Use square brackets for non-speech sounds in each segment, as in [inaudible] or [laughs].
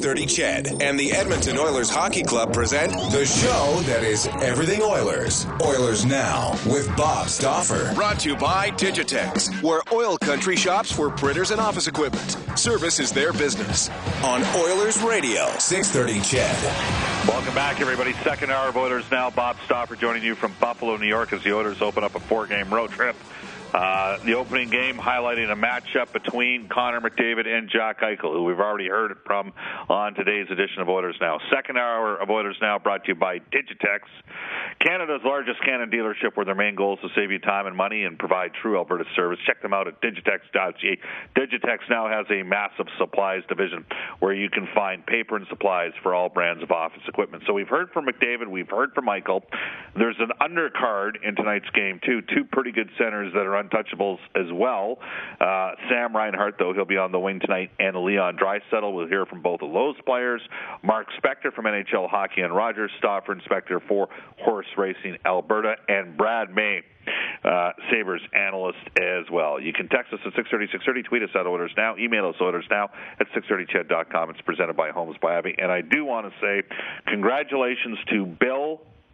630 CHED and the Edmonton Oilers Hockey Club present the show that is everything Oilers. Oilers Now with Bob Stauffer. Brought to you by Digitex, where oil country shops for printers and office equipment. Service is their business. On Oilers Radio, 630 CHED. Welcome back, everybody. Second hour of Oilers Now. Bob Stauffer joining you from Buffalo, New York, as the Oilers open up a four-game road trip uh, the opening game highlighting a matchup between Connor McDavid and Jack Eichel, who we've already heard from on today's edition of Oilers Now. Second hour of Oilers Now brought to you by Digitex, Canada's largest Canon dealership where their main goal is to save you time and money and provide true Alberta service. Check them out at digitex.ca. Digitex now has a massive supplies division where you can find paper and supplies for all brands of office equipment. So we've heard from McDavid, we've heard from Eichel. There's an undercard in tonight's game, too. Two pretty good centers that are untouchables as well. Uh, Sam Reinhart, though, he'll be on the wing tonight, and Leon Draisaitl. We'll hear from both of those players. Mark Spector from NHL Hockey and Rogers Stauffer and Spector for Horse Racing Alberta, and Brad May. Uh, Sabres analyst as well. You can text us at 630, 630, tweet us at Oilers Now, email us Oilers Now at 630ched.com. It's presented by Homes by Abbey. And I do want to say congratulations to Bill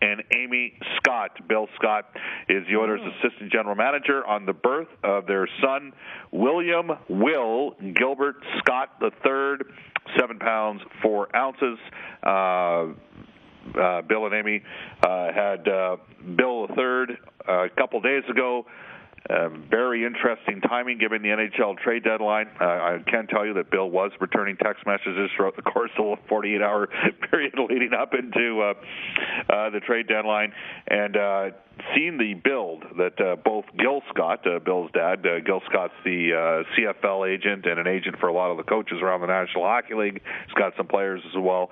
and Amy Scott. Bill Scott is the Oilers' oh. assistant general manager on the birth of their son, William Will Gilbert Scott III, seven pounds four ounces. Uh, uh, Bill and Amy uh, had uh, Bill III uh, a couple days ago. Um, very interesting timing given the NHL trade deadline. Uh, I can tell you that Bill was returning text messages throughout the [laughs] course of the 48 hour [laughs] period leading up into uh, uh, the trade deadline. And uh, seen the build that uh, both Gil Scott, uh, Bill's dad, uh, Gil Scott's the uh, CFL agent and an agent for a lot of the coaches around the National Hockey League. He's got some players as well,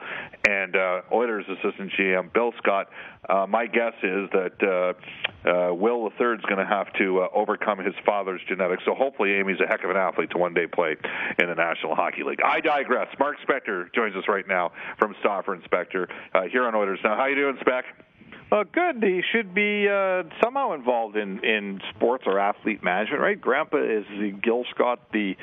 and uh, Oilers assistant GM Bill Scott. Uh, my guess is that uh, uh, Will III is going to have to uh, overcome his father's genetics. So hopefully, Amy's a heck of an athlete to one day play in the National Hockey League. I digress. Mark Spector joins us right now from Stauffer and Spector uh, here on Oilers. Now, how you doing, Spec? Uh, good. He should be uh, somehow involved in in sports or athlete management, right? Grandpa is the Gil Scott, the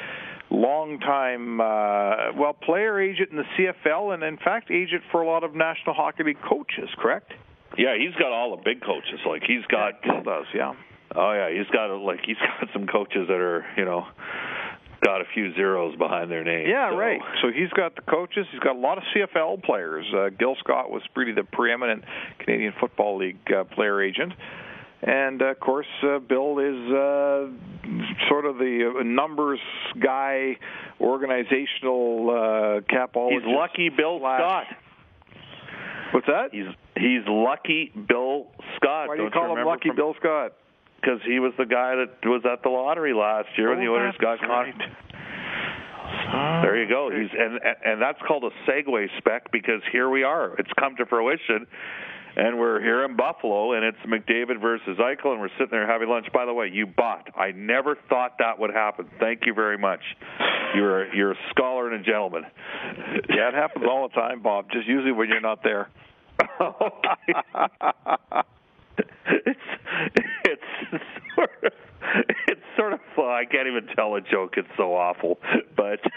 longtime uh, well player agent in the CFL, and in fact agent for a lot of National Hockey League coaches. Correct? Yeah, he's got all the big coaches. Like he's got. Yeah, does. Yeah. Oh yeah, he's got like he's [laughs] got some coaches that are you know got a few zeros behind their name. Yeah, so. right. So he's got the coaches. He's got a lot of CFL players. Uh, Gil Scott was really the preeminent Canadian Football League uh, player agent. And uh, of course, uh, Bill is uh, sort of the uh, numbers guy, organizational uh, capologist. He's lucky Bill Scott. What's that? He's he's lucky Bill Scott. Why do you Don't call you him Lucky from... Bill Scott? because he was the guy that was at the lottery last year oh, when the oh, Oilers got caught. There you go. Oh, he's and and that's called a segue spec because here we are. It's come to fruition, and we're here in Buffalo, and it's McDavid versus Eichel, and we're sitting there having lunch. By the way, you bought. I never thought that would happen. Thank you very much. You're you're a scholar and a gentleman. Yeah, it happens all the time, Bob. Just usually when you're not there. It's it's sort of it's sort of fun. I can't even tell a joke. It's so awful, but. [laughs]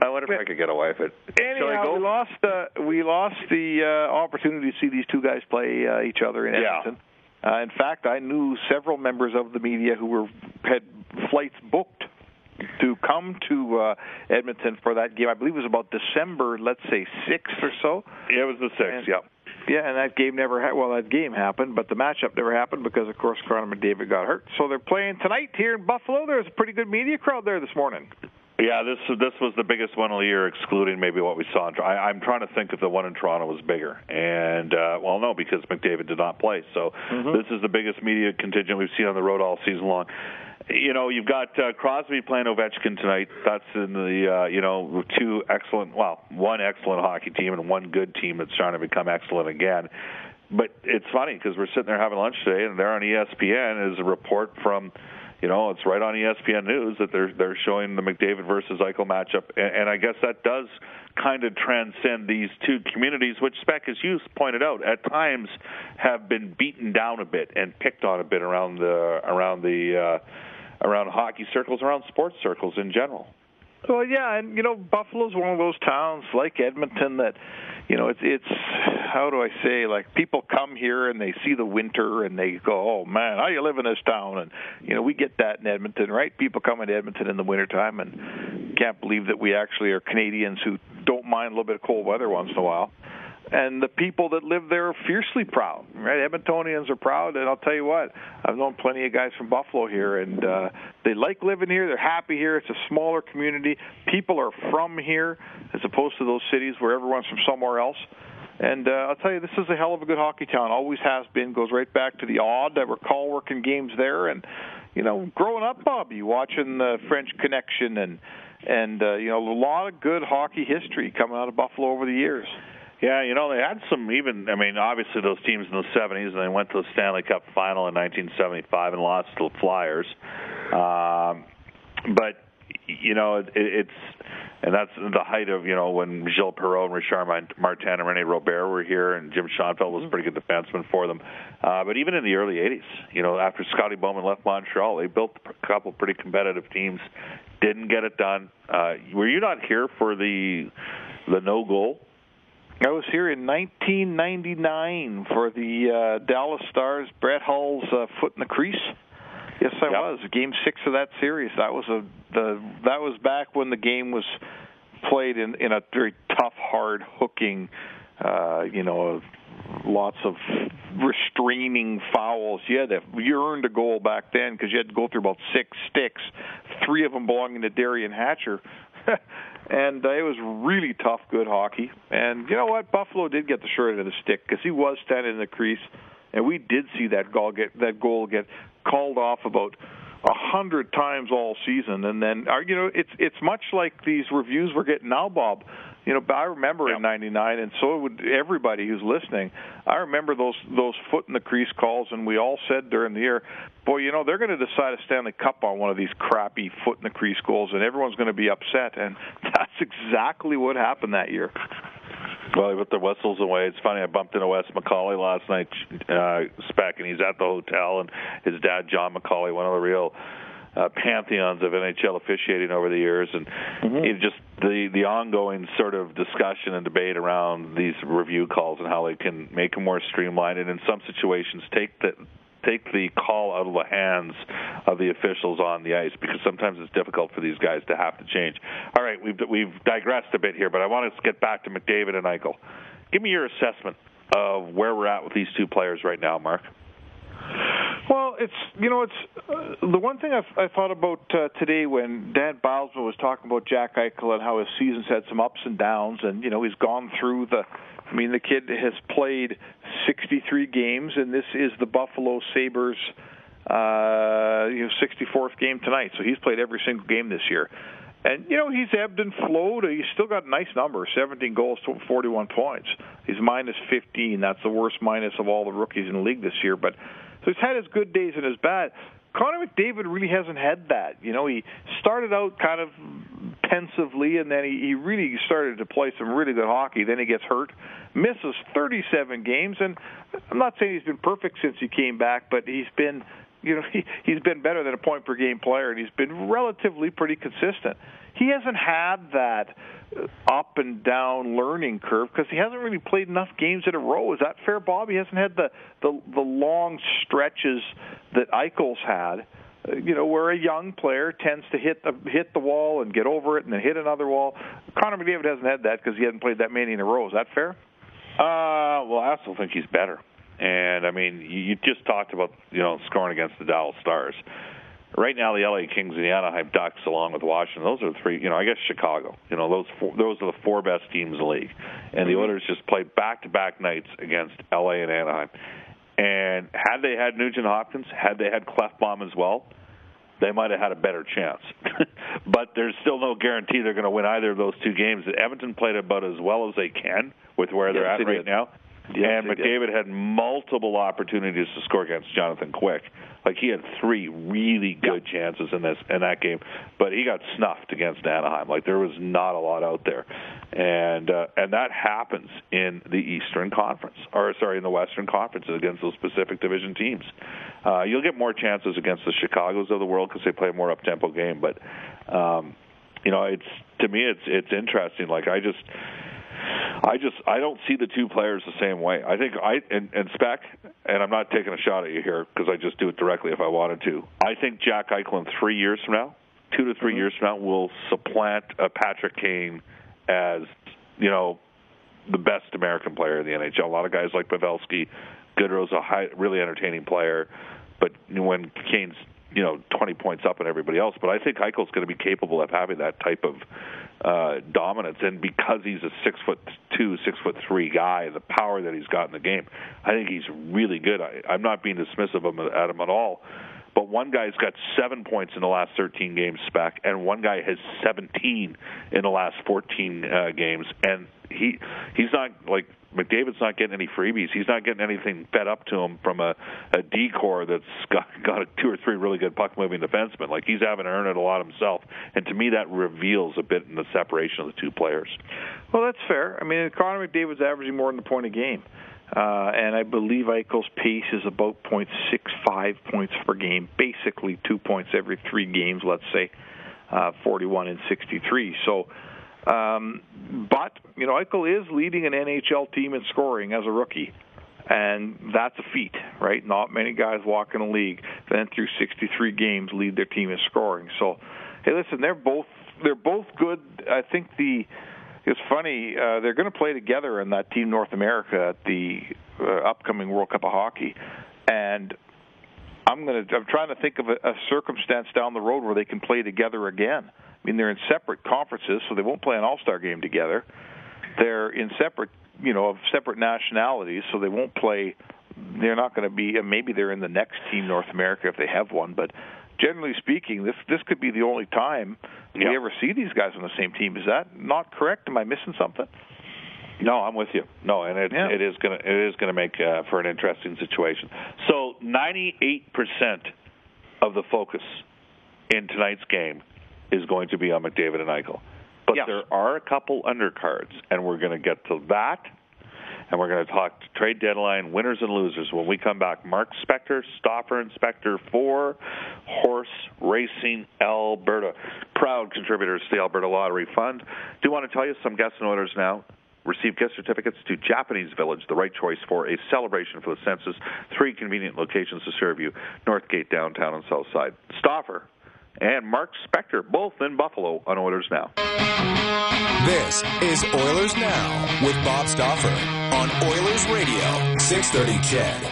I wonder if I could get away with it. Anyhow, we lost uh, we lost the uh, opportunity to see these two guys play uh, each other in Edmonton. Yeah. Uh, in fact, I knew several members of the media who were had flights booked to come to uh, Edmonton for that game. I believe it was about December, let's say sixth or so. Yeah, it was the sixth. Yeah. Yeah, and that game never ha- well that game happened, but the matchup never happened because of course Connor McDavid got hurt. So they're playing tonight here in Buffalo. There's a pretty good media crowd there this morning. Yeah, this this was the biggest one of the year, excluding maybe what we saw. In, I, I'm trying to think if the one in Toronto was bigger, and uh, well, no, because McDavid did not play. So mm-hmm. this is the biggest media contingent we've seen on the road all season long you know, you've got uh, Crosby playing Ovechkin tonight. That's in the uh, you know two excellent, well, one excellent hockey team and one good team that's trying to become excellent again. But it's funny because we're sitting there having lunch today, and there on ESPN is a report from, you know, it's right on ESPN News that they're they're showing the McDavid versus Eichel matchup, and, and I guess that does kind of transcend these two communities, which Spec, as you pointed out, at times have been beaten down a bit and picked on a bit around the around the. Uh, around hockey circles, around sports circles in general. Well, yeah, and you know, Buffalo's one of those towns like Edmonton that, you know, it's it's how do I say like people come here and they see the winter and they go, oh man, how you live in this town? And you know, we get that in Edmonton, right? People come into Edmonton in the wintertime and can't believe that we actually are Canadians who don't mind a little bit of cold weather once in a while and the people that live there are fiercely proud. Right, Edmontonians are proud, and I'll tell you what, I've known plenty of guys from Buffalo here, and uh, they like living here. They're happy here. It's a smaller community. People are from here, as opposed to those cities where everyone's from somewhere else. And uh, I'll tell you, this is a hell of a good hockey town. Always has been. Goes right back to the odd. I recall working games there, and you know, growing up, Bobby, watching the French Connection, and and uh, you know, a lot of good hockey history coming out of Buffalo over the years. Yeah, you know they had some even. I mean, obviously those teams in the '70s, and they went to the Stanley Cup final in 1975 and lost to the Flyers. Um, but you know, it, it's and that's the height of you know when Gilles Perreault and Richard Martin and Rene Robert were here, and Jim Schoenfeld was a pretty good defenseman for them. Uh, but even in the early '80s, you know, after Scotty Bowman left Montreal, they built a couple pretty competitive teams. Didn't get it done. Uh, were you not here for the the no goal I was here in 1999 for the uh, Dallas Stars, Brett Hull's uh, foot in the crease. Yes, I yep. was. Game six of that series. That was a the that was back when the game was played in in a very tough, hard hooking. Uh, you know, lots of restraining fouls. You had to, you earned a goal back then because you had to go through about six sticks, three of them belonging to Derian Hatcher. [laughs] and uh, it was really tough, good hockey. And you know what? Buffalo did get the short end of the stick because he was standing in the crease, and we did see that goal get that goal get called off about a hundred times all season. And then, uh, you know, it's it's much like these reviews we're getting now, Bob. You know, I remember yep. in '99, and so would everybody who's listening. I remember those those foot in the crease calls, and we all said during the year, "Boy, you know, they're going to decide a Stanley Cup on one of these crappy foot in the crease goals, and everyone's going to be upset." And [laughs] that's exactly what happened that year. Well, he put the whistles away. It's funny. I bumped into Wes McCauley last night, uh, spec, and he's at the hotel, and his dad, John McCauley, one of the real uh, pantheons of NHL officiating over the years, and mm-hmm. it just the the ongoing sort of discussion and debate around these review calls and how they can make them more streamlined, and in some situations take the take the call out of the hands of the officials on the ice because sometimes it's difficult for these guys to have to change. All right, we've we've digressed a bit here, but I want to get back to McDavid and Eichel. Give me your assessment of where we're at with these two players right now, Mark. Well, it's you know it's uh, the one thing I've, I thought about uh, today when Dan Bylsma was talking about Jack Eichel and how his season's had some ups and downs, and you know he's gone through the. I mean, the kid has played 63 games, and this is the Buffalo Sabres, uh, you know, 64th game tonight. So he's played every single game this year. And you know he's ebbed and flowed. He's still got a nice number: 17 goals, 41 points. He's minus 15. That's the worst minus of all the rookies in the league this year. But so he's had his good days and his bad. Connor McDavid really hasn't had that. You know, he started out kind of pensively, and then he, he really started to play some really good hockey. Then he gets hurt, misses 37 games, and I'm not saying he's been perfect since he came back, but he's been, you know, [laughs] he, he's been better than a point per game player, and he's been relatively pretty consistent. He hasn't had that up and down learning curve because he hasn't really played enough games in a row. Is that fair, Bob? He hasn't had the the, the long stretches that Eichel's had. Uh, you know, where a young player tends to hit the hit the wall and get over it and then hit another wall. Connor McDavid hasn't had that because he hasn't played that many in a row. Is that fair? Uh, well, I also think he's better. And I mean, you just talked about you know scoring against the Dallas Stars right now the LA Kings and the Anaheim Ducks, along with Washington, those are the three. You know, I guess Chicago. You know, those four, those are the four best teams in the league, and the mm-hmm. Oilers just played back-to-back nights against LA and Anaheim. And had they had Nugent Hopkins, had they had Klefbom as well, they might have had a better chance. [laughs] but there's still no guarantee they're going to win either of those two games. Edmonton played about as well as they can with where they're at right did. now. Yes, and McDavid did. had multiple opportunities to score against Jonathan Quick. Like he had three really good chances in this in that game, but he got snuffed against Anaheim. Like there was not a lot out there, and uh, and that happens in the Eastern Conference, or sorry, in the Western Conference against those Pacific Division teams. Uh, you'll get more chances against the Chicago's of the world because they play a more up tempo game, but. Um, you know, it's to me, it's it's interesting. Like I just. I just I don't see the two players the same way. I think I and, and Spec, and I'm not taking a shot at you here because I just do it directly if I wanted to. I think Jack Eichel three years from now, two to 3 mm-hmm. years from now, will supplant a Patrick Kane as you know the best American player in the NHL. A lot of guys like Pavelski, Gaudreau's a high, really entertaining player, but when Kane's you know 20 points up on everybody else. But I think Eichel's going to be capable of having that type of uh, dominance, and because he's a six foot two, six foot three guy, the power that he's got in the game, I think he's really good. I, I'm not being dismissive of him, at him at all. But one guy's got seven points in the last 13 games, spec, and one guy has 17 in the last 14 uh, games, and he he's not like McDavid's not getting any freebies. He's not getting anything fed up to him from a, a D corps that's [laughs] got got a two or three really good puck moving defensemen. Like he's having to earn it a lot himself, and to me that reveals a bit in the separation of the two players. Well, that's fair. I mean, Connor McDavid's averaging more than a point a game. Uh, and I believe Eichel's pace is about .65 points per game, basically two points every three games. Let's say uh, 41 and 63. So um, but you know, Eichel is leading an NHL team in scoring as a rookie, and that's a feat, right? Not many guys walk in the league then through 63 games lead their team in scoring. So, hey, listen, they're both they're both good. I think the it's funny uh, they're going to play together in that Team North America at the uh, upcoming World Cup of Hockey, and I'm going to I'm trying to think of a, a circumstance down the road where they can play together again. I mean, they're in separate conferences, so they won't play an All Star game together. They're in separate, you know, of separate nationalities, so they won't play. They're not going to be. Maybe they're in the next Team North America if they have one, but generally speaking, this this could be the only time yep. we ever see these guys on the same team. Is that not correct? Am I missing something? No, I'm with you. No, and it, yeah. it is going to it is going to make uh, for an interesting situation. So, 98% of the focus in tonight's game is going to be on McDavid and Eichel. But yes. there are a couple undercards, and we're going to get to that, and we're going to talk to trade deadline winners and losers when we come back. Mark Spector, Stauffer and Spector for Horse Racing Alberta, proud contributors to the Alberta Lottery Fund. Do want to tell you some guest owners now receive gift certificates to Japanese Village, the right choice for a celebration for the census. Three convenient locations to serve you Northgate, downtown, and Southside. Stauffer, and Mark Spector, both in Buffalo on Oilers Now. This is Oilers Now with Bob Stauffer on Oilers Radio, 630 CHED.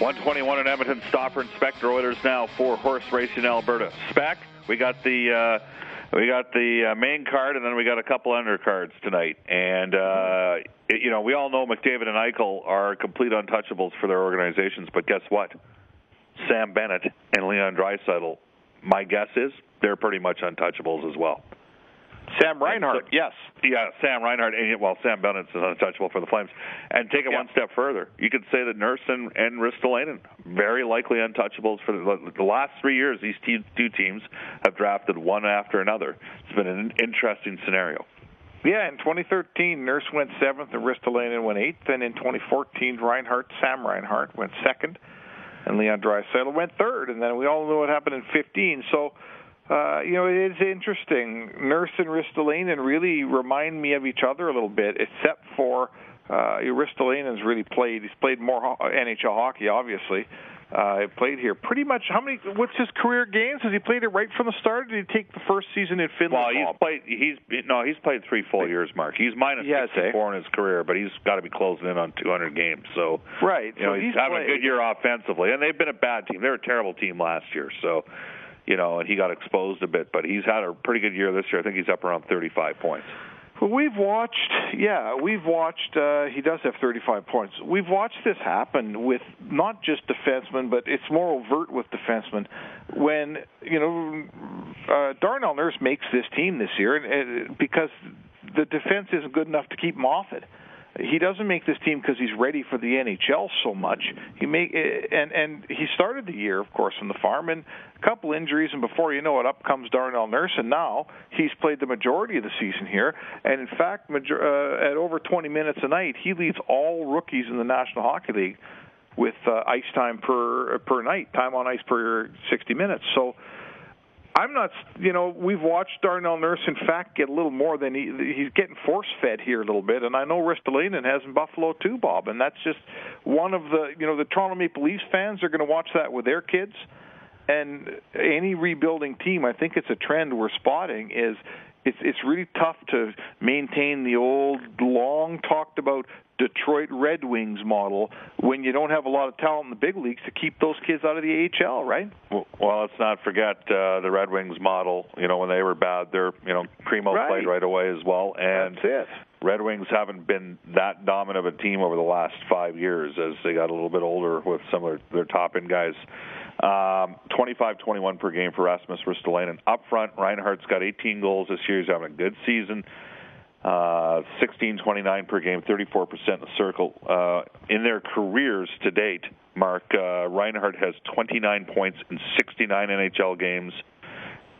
121 in Edmonton, Stauffer and Spector, Oilers Now for Horse Racing Alberta. Spec, we got the... Uh, we got the uh, main card, and then we got a couple undercards tonight. And uh, it, you know, we all know McDavid and Eichel are complete untouchables for their organizations. But guess what? Sam Bennett and Leon Draisaitl my guess is they're pretty much untouchables as well. Sam Reinhart, yes. Yeah, Sam Reinhart, and well, Sam Bennett's is untouchable for the Flames. And take it yeah. one step further, you could say that Nurse and, and Ristolainen, very likely untouchables for the, the last three years. These two teams have drafted one after another. It's been an interesting scenario. Yeah, in 2013, Nurse went seventh and Ristolainen went eighth. And in 2014, Reinhart, Sam Reinhart, went second and Leon Draisaitl went third, and then we all know what happened in 15. So, uh, you know, it is interesting. Nurse and Ristolainen really remind me of each other a little bit, except for uh, Ristolainen's really played. He's played more NHL hockey, obviously, uh, played here pretty much. How many? What's his career games? Has he played it right from the start? Did he take the first season in Finland? Well, he's played. He's no, he's played three full years. Mark, he's minus yes, 64 in his career, but he's got to be closing in on 200 games. So right, you know, he's, he's having played. a good year offensively, and they've been a bad team. They're a terrible team last year. So you know, and he got exposed a bit, but he's had a pretty good year this year. I think he's up around 35 points. Well, we've watched, yeah, we've watched. Uh, he does have 35 points. We've watched this happen with not just defensemen, but it's more overt with defensemen. When you know uh, Darnell Nurse makes this team this year, and, uh, because the defense isn't good enough to keep him off it he doesn't make this team because he's ready for the NHL so much. He make and and he started the year, of course, from the farm and a couple injuries, and before you know it, up comes Darnell Nurse, and now he's played the majority of the season here, and in fact, major, uh, at over 20 minutes a night, he leads all rookies in the National Hockey League with uh, ice time per per night, time on ice per 60 minutes. So I'm not. You know, we've watched Darnell Nurse, in fact, get a little more than he he's getting force fed here a little bit, and I know Ristolainen has in Buffalo too, Bob. And that's just one of the. You know, the Toronto Maple Leafs fans are going to watch that with their kids. And any rebuilding team, I think it's a trend we're spotting is it's it's really tough to maintain the old long talked about Detroit Red Wings model when you don't have a lot of talent in the big leagues to keep those kids out of the AHL, right? Well, let's not forget uh, the Red Wings model. You know, when they were bad, they're you know Primo right. played right away as well, and That's it. Red Wings haven't been that dominant of a team over the last five years as they got a little bit older with some of their top end guys. Um, 25-21 per game for Rasmus Ristolainen. Up front, Reinhart's got 18 goals this year. He's having a good season. Uh, 16-29 per game, 34% in the circle. Uh, in their careers to date, Mark uh, Reinhart has 29 points in 69 NHL games,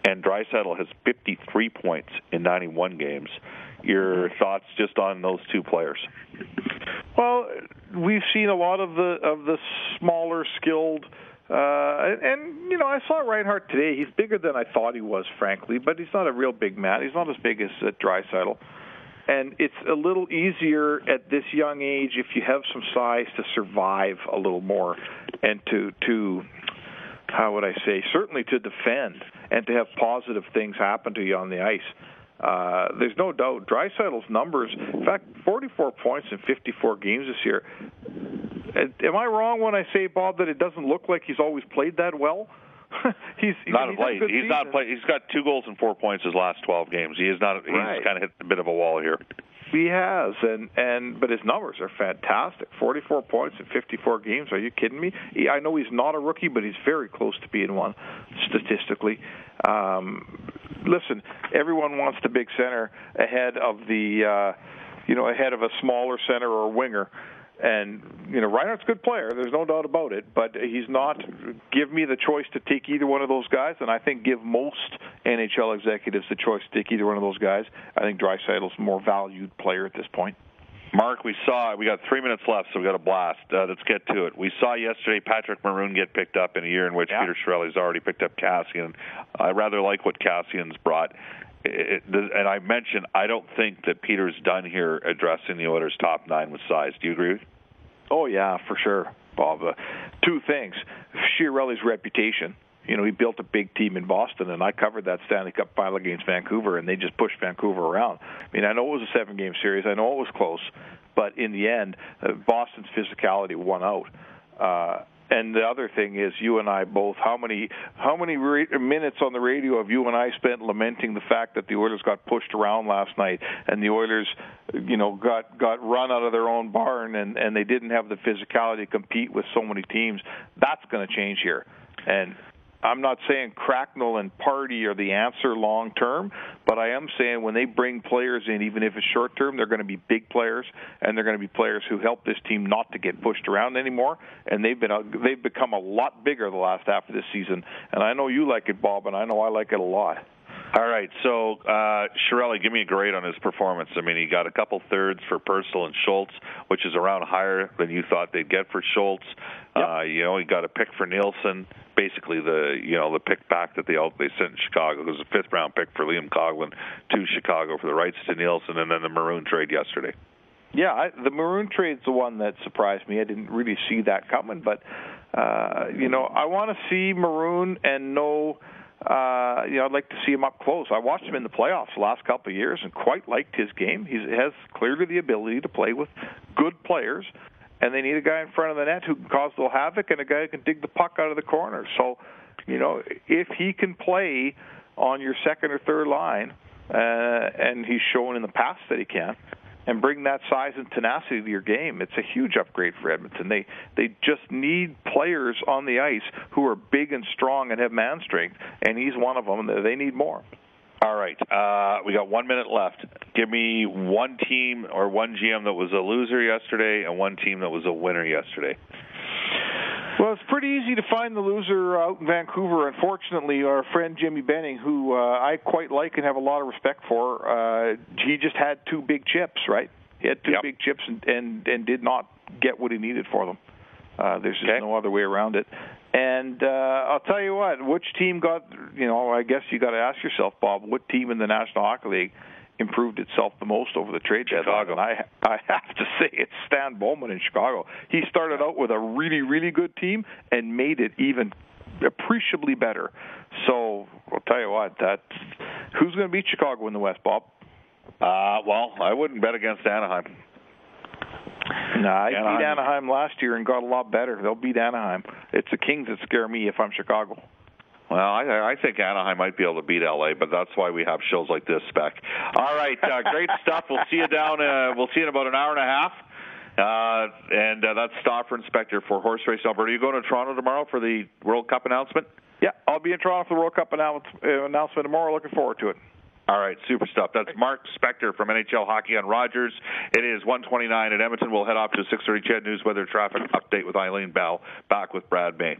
and Draisaitl has 53 points in 91 games. Your thoughts just on those two players? Well, we've seen a lot of the of the smaller skilled uh, and you know, I saw Reinhart today. He's bigger than I thought he was, frankly, but he's not a real big man. He's not as big as uh, Draisaitl. And it's a little easier at this young age if you have some size to survive a little more, and to to how would I say certainly to defend and to have positive things happen to you on the ice. Uh, there's no doubt Draisaitl's numbers. In fact, 44 points in 54 games this year. Am I wrong when I say, Bob, that it doesn't look like he's always played that well? [laughs] he's not he's played. He's season. not played. He's got two goals and four points his last 12 games. He is not. He's right. kind of hit a bit of a wall here. He has, and and but his numbers are fantastic. 44 points in 54 games. Are you kidding me? He, I know he's not a rookie, but he's very close to being one statistically. Um, listen, everyone wants the big center ahead of the, uh, you know, ahead of a smaller center or winger. And you know, Reinhart's a good player. There's no doubt about it. But he's not. Give me the choice to take either one of those guys, and I think give most NHL executives the choice to take either one of those guys. I think Draisaitl's a more valued player at this point. Mark, we saw we got three minutes left, so we got a blast. Uh, let's get to it. We saw yesterday Patrick Maroon get picked up in a year in which yeah. Peter Chiarelli's already picked up Kassian. I rather like what Kassian's brought. It, and I mentioned I don't think that Peter's done here addressing the Oilers' top nine with size. Do you agree? Oh yeah, for sure, Bob. Uh, two things: Chiarelli's reputation you know, he built a big team in Boston, and I covered that Stanley Cup final against Vancouver, and they just pushed Vancouver around. I mean, I know it was a seven-game series, I know it was close, but in the end, uh, Boston's physicality won out. Uh, and the other thing is, you and I both. How many how many re- minutes on the radio have you and I spent lamenting the fact that the Oilers got pushed around last night, and the Oilers, you know, got got run out of their own barn, and and they didn't have the physicality to compete with so many teams. That's going to change here, and I'm not saying Cracknell and Pardy are the answer long term, but I am saying when they bring players in, even if it's short term, they're going to be big players, and they're going to be players who help this team not to get pushed around anymore. And they've been they've become a lot bigger the last half of this season. And I know you like it, Bob, and I know I like it a lot. All right, so uh, Chiarelli, give me a grade on his performance. I mean, he got a couple thirds for Purcell and Schultz, which is around higher than you thought they'd get for Schultz. Yep. Uh, you know, he got a pick for Nilsson, basically the you know the pick back that they they sent in Chicago. It was a fifth round pick for Liam Coughlin to Chicago for the rights to Nilsson, and then the Maroon trade yesterday. Yeah, I, the Maroon trade's the one that surprised me. I didn't really see that coming, but uh, you know, I want to see Maroon and know uh, you know, I'd like to see him up close. I watched him in the playoffs the last couple of years and quite liked his game. He has clearly the ability to play with good players, and they need a guy in front of the net who can cause a little havoc and a guy who can dig the puck out of the corner. So, you know, if he can play on your second or third line, uh, and he's shown in the past that he can, and bring that size and tenacity to your game. It's a huge upgrade for Edmonton. They they just need players on the ice who are big and strong and have man strength, and he's one of them. They need more. All right, uh, we got one minute left. Give me one team or one GM that was a loser yesterday, and one team that was a winner yesterday. Well, it's pretty easy to find the loser out in Vancouver. Unfortunately, our friend Jimmy Benning, who uh, I quite like and have a lot of respect for, uh, he just had two big chips, right? He had two yep. big chips and, and and did not get what he needed for them. Uh, there's just okay. no other way around it. And uh, I'll tell you what, which team got, you know, I guess you got to ask yourself, Bob, what team in the National Hockey League improved itself the most over the trade deadline? And I, I have to say it's Stan Bowman in Chicago. He started out with a really, really good team and made it even appreciably better. So I'll tell you what, that who's going to beat Chicago in the West, Bob? Uh, well, I wouldn't bet against Anaheim. No, I Anaheim. beat Anaheim last year and got a lot better. They'll beat Anaheim. It's the Kings that scare me if I'm Chicago. Well, I, I think Anaheim might be able to beat LA, but that's why we have shows like this, Spec. All right, uh, [laughs] great stuff. We'll see you down. Uh, we'll see you in about an hour and a half. Uh, and uh, that's Stauffer and Spector for Horse Race Alberta. Are you going to Toronto tomorrow for the World Cup announcement? Yeah, I'll be in Toronto for the World Cup announce- uh, announcement tomorrow. Looking forward to it. All right, super stuff. That's Mark Spector from NHL Hockey on Rogers. It is 129 at Edmonton. We'll head off to 6:30 CHED News weather traffic update with Eileen Bell. Back with Brad May.